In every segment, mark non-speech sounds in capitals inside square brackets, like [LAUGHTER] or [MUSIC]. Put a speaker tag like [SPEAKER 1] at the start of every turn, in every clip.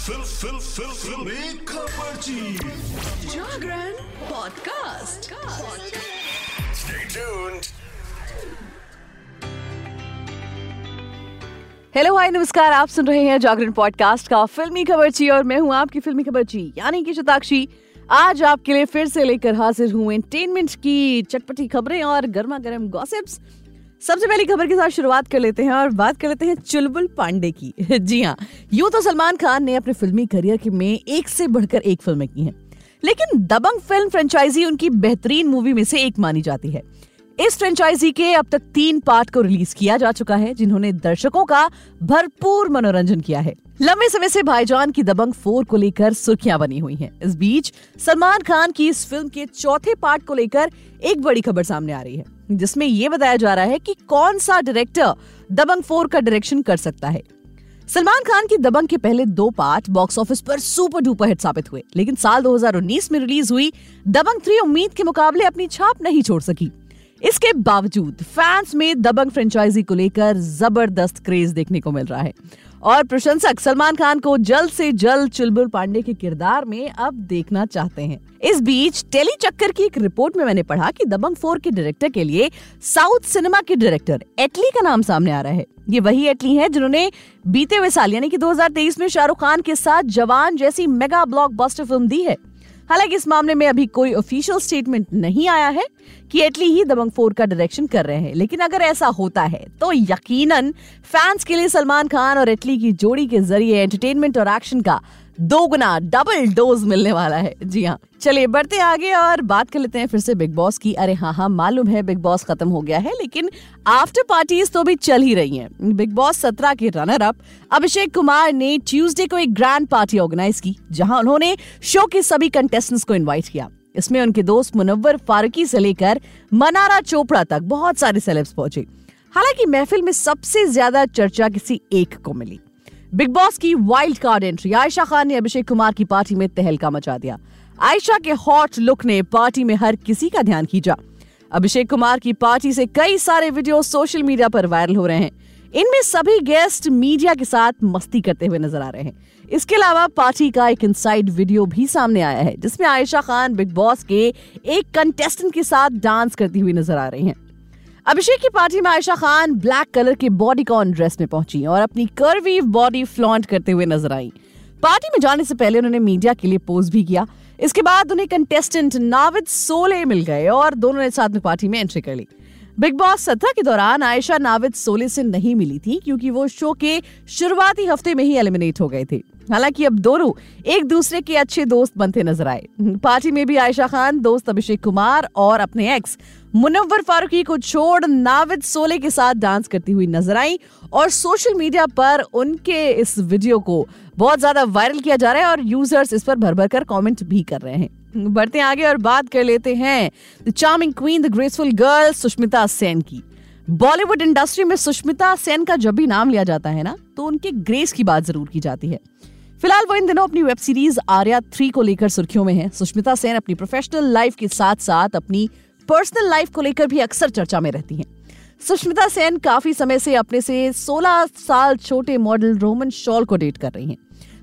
[SPEAKER 1] Fill फिल फिल फिल। खबरची
[SPEAKER 2] Jagran podcast.
[SPEAKER 1] Stay tuned.
[SPEAKER 3] Hello hi नमस्कार। आप सुन रहे हैं जागरण पॉडकास्ट का फिल्मी खबरची और मैं हूँ आपकी फिल्मी खबरची यानी कि शताक्षी। आज आपके लिए फिर से लेकर हाजिर हूँ एंटरटेनमेंट की चटपटी खबरें और गर्मा गर्म गॉसिप्स सबसे पहली खबर के साथ शुरुआत कर लेते हैं और बात कर लेते हैं चुलबुल पांडे की। [LAUGHS] जी हाँ यूँ तो सलमान खान ने अपने फिल्मी करियर की में एक से बढ़कर एक फ़िल्में की हैं। लेकिन दबंग फ़िल्म फ्रेंचाइजी उनकी बेहतरीन मूवी में से एक मानी जाती है। इस फ्रेंचाइजी के अब तक तीन पार्ट को रिलीज़ किया जा चुका है, जिन्होंने दर्शकों का भरपूर मनोरंजन किया है। लंबे समय से भाईजान की दबंग फोर को लेकर सुर्खियाँ बनी हुई हैं। इस बीच सलमान खान की इस फ़िल्म के चौथे पार्ट को लेकर एक बड़ी खबर सामने आ रही है। जिसमें यह बताया जा रहा है कि कौन सा डायरेक्टर दबंग फोर का डायरेक्शन कर सकता है। सलमान खान की दबंग के पहले दो पार्ट बॉक्स ऑफ़िस पर सुपर डुपर हिट साबित हुए, लेकिन साल 2019 में रिलीज़ हुई दबंग थ्री उम्मीद के मुकाबले अपनी छाप नहीं छोड़ सकी। इसके बावजूद फैंस में दबंग फ्रेंचाइजी को लेकर ज़बरदस्त क्रेज देखने को मिल रहा है। और प्रशंसक सलमान खान को जल्द से जल्द चुलबुल पांडे के किरदार में अब देखना चाहते हैं। इस बीच टेली चक्कर की एक रिपोर्ट में मैंने पढ़ा कि दबंग फोर के डायरेक्टर के लिए साउथ सिनेमा के डायरेक्टर एटली का नाम सामने आ रहा है। ये वही एटली हैं जिन्होंने बीते हुए साल, यानी कि 2023 में शाहरुख खान के साथ जवान जैसी मेगा ब्लॉकबस्टर फ़िल्म दी है। हालाँकि इस मामले में अभी कोई ऑफिशियल स्टेटमेंट नहीं आया है। कि एटली ही दबंग फोर का डायरेक्शन कर रहे हैं। लेकिन अगर ऐसा होता है तो यकीनन फैंस के लिए सलमान खान और एटली की जोड़ी के ज़रिए एंटरटेनमेंट और एक्शन का दो गुना डबल डोज मिलने वाला है। जी हाँ। चलिए, बढ़ते आगे और बात कर लेते हैं फिर से बिग बॉस की। अरे हाँ हाँ मालूम है बिग बॉस खत्म हो गया है, लेकिन आफ्टर पार्टीज़ तो भी चल ही रही हैं। बिग बॉस सत्रह के रनर अप अभिषेक कुमार ने ट्यूसडे को एक ग्रैंड पार्टी ऑर्गेनाइज की, जहाँ उन्होंने शो के सभी कंटेस्टेंट्स को इनवाइट किया। इसमें उनके दोस्त मुनव्वर फारूकी से लेकर मनारा चोपड़ा तक बहुत सारे सेलेब्स पहुँचे। हालाँकि महफिल में सबसे ज़्यादा चर्चा किसी एक को मिली। बिग बॉस की wild card entry Ayesha Khan ने अभिषेक कुमार की पार्टी में तहलका मचा दिया। आयशा के हॉट लुक ने पार्टी में हर किसी का ध्यान खींचा। अभिषेक कुमार की पार्टी से कई सारे वीडियो सोशल मीडिया पर वायरल हो रहे हैं। इनमें सभी गेस्ट मीडिया के साथ मस्ती करते हुए नज़र आ रहे हैं। इसके अलावा पार्टी का एक इनसाइड वीडियो भी सामने आया है, जिसमें आयशा खान, बिग बॉस के एक कंटेस्टेंट के साथ डांस करती हुई नज़र आ रही हैं। अभिषेक की पार्टी में आयशा खान ब्लैक कलर के बॉडीकॉन ड्रेस में पहुँची और अपनी कर्वी बॉडी फ्लॉन्ट करते हुए नज़र आई। पार्टी में जाने से पहले उन्होंने मीडिया के लिए पोज भी किया। इसके बाद उन्हें कंटेस्टेंट नाविद सोले मिल गए और दोनों ने साथ में पार्टी में एंट्री कर ली। बिग बॉस सत्रह के दौरान आयशा नाविद सोले से नहीं मिली थी, क्योंकि वो शो के शुरुआती हफ़्ते में ही एलिमिनेट हो गए थे। हालाँकि अब दोनों एक दूसरे के अच्छे दोस्त बनते नज़र आए। पार्टी में भी आयशा खान, दोस्त अभिषेक कुमार और अपने एक्स मुनव्वर फारूकी को छोड़ नाविद सोले के साथ डांस करती हुई नज़र आई और सोशल मीडिया पर उनके इस वीडियो को बहुत ज़्यादा वायरल किया जा रहा है और यूज़र्स इस पर भर भर कर कॉमेंट भी कर रहे हैं। बढ़ते हैं आगे और बात कर लेते हैं। The charming queen the graceful girl Sushmita Sen की। बॉलीवुड इंडस्ट्री में सुष्मिता सेन का जब भी नाम लिया जाता है ना तो उनके ग्रेस की बात ज़रूर की जाती है। फ़िलहाल वो इन दिनों अपनी वेब सीरीज़ आर्या थ्री को लेकर सुर्खियों में है। सुष्मिता सेन अपनी प्रोफेशनल लाइफ के साथ साथ अपनी पर्सनल लाइफ को लेकर भी अक्सर चर्चा में रहती हैं। सुष्मिता सेन काफ़ी समय से अपने से 16 साल छोटे मॉडल रोमन शॉल को डेट कर रही हैं।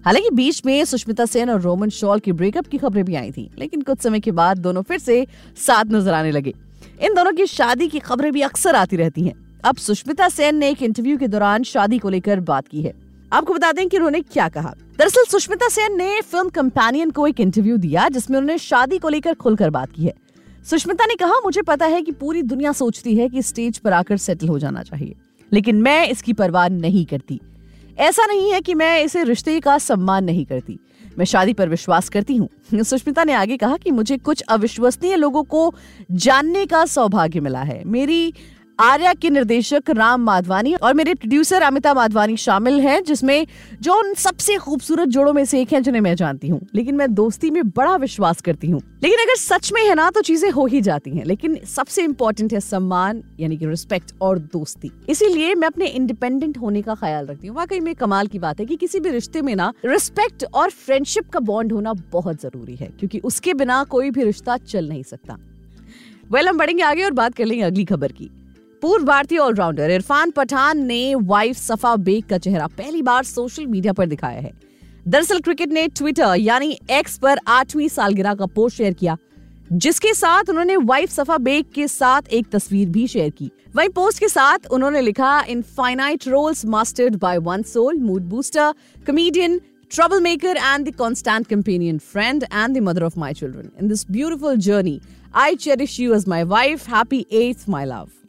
[SPEAKER 3] हालाँकि बीच में सुष्मिता सेन और रोमन शॉल की ब्रेकअप की खबरें भी आई थी, लेकिन कुछ समय के बाद दोनों फिर से साथ नज़र आने लगे। इन दोनों की शादी की खबरें भी अक्सर आती रहती हैं। अब सुष्मिता सेन ने एक इंटरव्यू के दौरान शादी को लेकर बात की है। आपको बता दें कि उन्होंने क्या कहा। दरअसल सुष्मिता सेन ने फ़िल्म कंपेनियन को एक इंटरव्यू दिया, जिसमें उन्होंने शादी को लेकर खुलकर बात की है। सुष्मिता ने कहा, मुझे पता है कि पूरी दुनिया सोचती है कि स्टेज पर आकर सेटल हो जाना चाहिए, लेकिन मैं इसकी परवाह नहीं करती। ऐसा नहीं है कि मैं इसे रिश्ते का सम्मान नहीं करती। मैं शादी पर विश्वास करती हूँ। सुष्मिता ने आगे कहा कि मुझे कुछ अविश्वसनीय लोगों को जानने का सौभाग्य मिला है। मेरी आर्या के निर्देशक राम माधवानी और मेरे प्रोड्यूसर अमिता माधवानी शामिल हैं, जिसमें जो उन सबसे खूबसूरत जोड़ों में से एक है जिन्हें मैं जानती हूँ। लेकिन मैं दोस्ती में बड़ा विश्वास करती हूँ। लेकिन अगर सच में है ना तो चीज़ें हो ही जाती हैं। लेकिन सबसे इम्पोर्टेंट है सम्मान, यानी कि रिस्पेक्ट और दोस्ती। इसीलिए मैं अपने इंडिपेंडेंट होने का ख्याल रखती हूँ। वाकई में कमाल की बात है कि किसी भी रिश्ते में ना रिस्पेक्ट और फ्रेंडशिप का बॉन्ड होना बहुत ज़रूरी है, क्योंकि उसके बिना कोई भी रिश्ता चल नहीं सकता। वेल हम बढ़ेंगे आगे और बात कर लेंगे अगली खबर की। पूर्व भारतीय ऑलराउंडर इरफान पठान ने वाइफ सफ़ा बेग का चेहरा पहली बार सोशल मीडिया पर दिखाया है दरअसल क्रिकेट ने ट्विटर यानी एक्स पर आठवीं सालगिरह का पोस्ट शेयर किया जिसके साथ उन्होंने वाइफ सफ़ा बेग के साथ एक तस्वीर भी शेयर की वहीं पोस्ट के साथ उन्होंने लिखा infinite roles mastered by one soul mood booster comedian troublemaker and the constant companion, friend and the mother of my children. In this beautiful journey, I cherish you as my wife. Happy 8th, my love.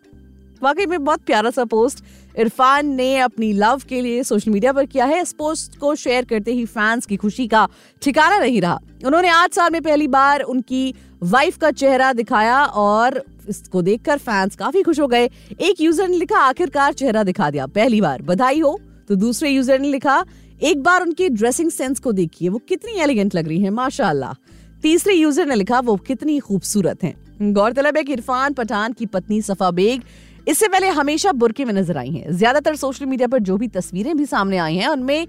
[SPEAKER 3] वाकई में बहुत प्यारा सा post Irfan ने अपनी love के लिए social media पर किया है। इस पोस्ट को शेयर करते ही फैंस की खुशी का ठिकाना नहीं रहा। उन्होंने आठ साल में पहली बार उनकी वाइफ का चेहरा दिखाया और इसको देखकर फैंस काफ़ी खुश हो गए। एक यूज़र ने लिखा, आखिरकार चेहरा दिखा दिया। पहली बार बधाई हो। तो दूसरे यूज़र ने लिखा, एक बार उनकी ड्रेसिंग सेंस को देखिए। वो कितनी एलिगेंट लग रही है, माशाल्लाह। तीसरे यूज़र ने लिखा, वो कितनी खूबसूरत हैं। गौरतलब है कि इरफान पठान की पत्नी सफ़ा बेग इससे पहले हमेशा बुरके में नज़र आई हैं। ज़्यादातर सोशल मीडिया पर जो भी तस्वीरें भी सामने आई हैं, उनमें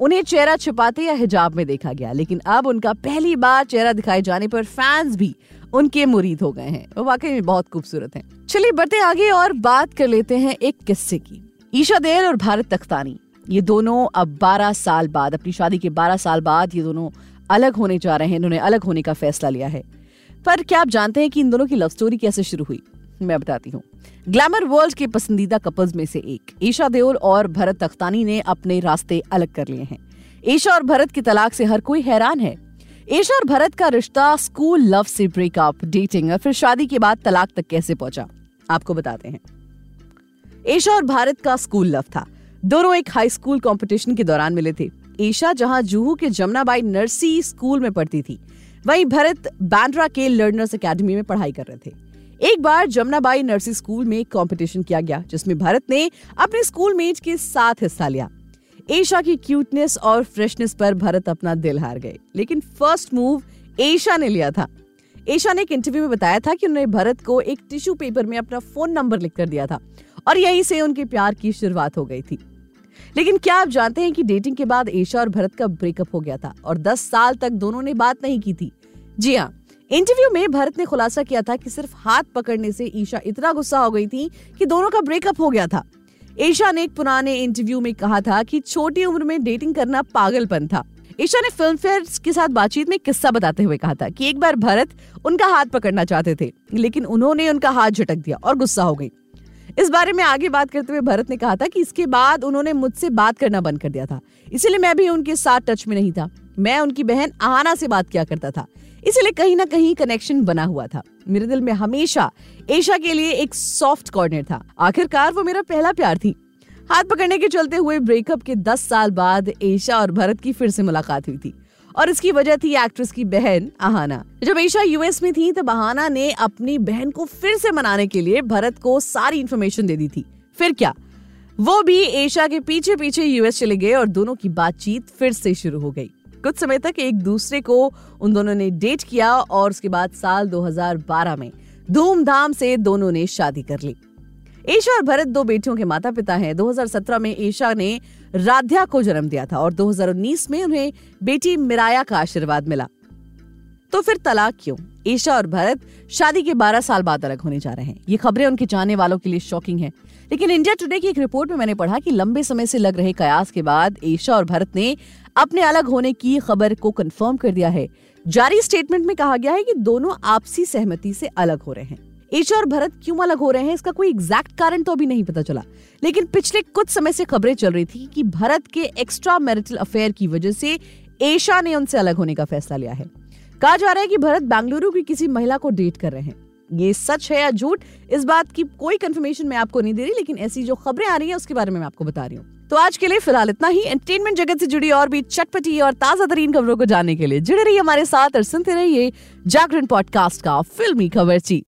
[SPEAKER 3] उन्हें चेहरा छिपाते या हिजाब में देखा गया, लेकिन अब उनका पहली बार चेहरा दिखाए जाने पर फैंस भी उनके मुरीद हो गए हैं। वो वाकई में बहुत खूबसूरत हैं। चलिए बढ़ते आगे और बात कर लेते हैं एक किस्से की। ईशा देर और भारत तख्तानी, ये दोनों अब 12 साल बाद, अपनी शादी के 12 साल बाद ये दोनों अलग होने जा रहे हैं। इन्होंने अलग होने का फैसला लिया है। पर क्या आप जानते हैं कि इन दोनों की लव स्टोरी कैसे शुरू हुई? मैं बताती हूँ। ग्लैमर वर्ल्ड के पसंदीदा कपल्स में से एक, ईशा देओल और भरत तख्तानी ने अपने रास्ते अलग कर लिए हैं। ईशा और भरत की तलाक से हर कोई हैरान है। ईशा और भरत का रिश्ता स्कूल लव से ब्रेकअप डेटिंग और फिर शादी के बाद तलाक तक कैसे पहुँचा? आपको बताते हैं। ईशा और भारत का स्कूल लव था। दोनों एक हाई स्कूल कंपटीशन के दौरान मिले थे। ईशा जहाँ जुहू के जमुनाबाई नर्सी स्कूल में पढ़ती थी, वहीं भरत बैंड्रा के लर्नर्स एकेडमी में पढ़ाई कर रहे थे। एक बार जमुनाबाई नर्सिंग स्कूल में कंपटीशन किया गया, जिसमें भारत ने अपने स्कूल मेट के साथ हिस्सा लिया। एशा की क्यूटनेस और फ्रेशनेस पर भरत अपना दिल हार गए, लेकिन फ़र्स्ट मूव एशा ने लिया था। एशा ने एक इंटरव्यू में बताया था कि उन्होंने भरत को एक टिश्यू पेपर में अपना फ़ोन नंबर लिखकर दिया था, और यहीं से उनके प्यार की शुरुआत हो गई थी। लेकिन क्या आप जानते हैं कि डेटिंग के बाद ईशा और भरत का ब्रेकअप हो गया था, और 10 साल तक दोनों ने बात नहीं की थी? जी हाँ इंटरव्यू में भरत ने खुलासा किया था कि सिर्फ़ हाथ पकड़ने से ईशा इतना गुस्सा हो गई थी कि दोनों का ब्रेकअप हो गया था। ईशा ने एक पुराने इंटरव्यू में कहा था कि छोटी उम्र में डेटिंग करना पागलपन था। ईशा ने फ़िल्म फेयर के साथ बातचीत में किस्सा बताते हुए कहा था कि एक बार भरत उनका हाथ पकड़ना चाहते थे, लेकिन उन्होंने उनका हाथ झटक दिया और गुस्सा हो गई। इस बारे में आगे बात करते हुए भरत ने कहा था कि इसके बाद उन्होंने मुझसे बात करना बंद कर दिया था, इसीलिए मैं भी उनके साथ टच में नहीं था। मैं उनकी बहन आहाना से बात किया करता था। इसलिए कहीं ना कहीं कनेक्शन बना हुआ था। मेरे दिल में हमेशा एशा के लिए एक सॉफ्ट कॉर्नर था। आखिरकार वो मेरा पहला प्यार थी। हाथ पकड़ने के चलते हुए ब्रेकअप के दस साल बाद एशा और भरत की फिर से मुलाकात हुई थी। और इसकी वजह थी एक्ट्रेस की बहन आहाना जब ईशा यूएस में थी, तब आहाना ने अपनी बहन को फिर से मनाने के लिए भरत को सारी इन्फॉर्मेशन दे दी थी। फिर क्या? वो भी एशा के पीछे पीछे यूएस चले गए और दोनों की बातचीत फिर से शुरू हो गई। कुछ समय तक एक दूसरे को उन दोनों ने डेट किया और उसके बाद साल 2012 में धूमधाम से दोनों ने शादी कर ली। ईशा और भरत दो बेटियों के माता पिता हैं 2017 में ईशा ने राध्या को जन्म दिया था और 2019 में उन्हें बेटी मिराया का आशीर्वाद मिला। तो फिर तलाक क्यों? ईशा और भरत शादी के 12 साल बाद अलग होने जा रहे हैं। ये खबरें उनके चाहने वालों के लिए शॉकिंग है। लेकिन इंडिया टुडे की एक रिपोर्ट में मैंने पढ़ा कि लंबे समय से लग रहे कयास के बाद ईशा और भरत ने अपने अलग होने की खबर को कंफर्म कर दिया है। जारी स्टेटमेंट में कहा गया है कि दोनों आपसी सहमति से अलग हो रहे हैं। ईशा और भरत क्यों अलग हो रहे हैं, इसका कोई एग्जैक्ट कारण तो अभी नहीं पता चला। लेकिन पिछले कुछ समय से खबरें चल रही थी कि भरत के एक्स्ट्रा मैरिटल अफेयर की वजह से एशा ने उनसे अलग होने का फैसला लिया है। कहा जा रहा है कि भरत बेंगलुरु की किसी महिला को डेट कर रहे हैं। ये सच है या झूठ? इस बात की कोई कंफर्मेशन मैं आपको नहीं दे रही, लेकिन ऐसी जो खबरें आ रही हैं, उसके बारे में मैं आपको बता रही हूँ। तो आज के लिए फ़िलहाल इतना ही। एंटरटेनमेंट जगत से जुड़ी और भी चटपटी और ताज़ा तरीन खबरों को जानने के लिए जुड़े रहिए हमारे साथ और सुनते रहिए जागरण पॉडकास्ट का फिल्मी खबर ची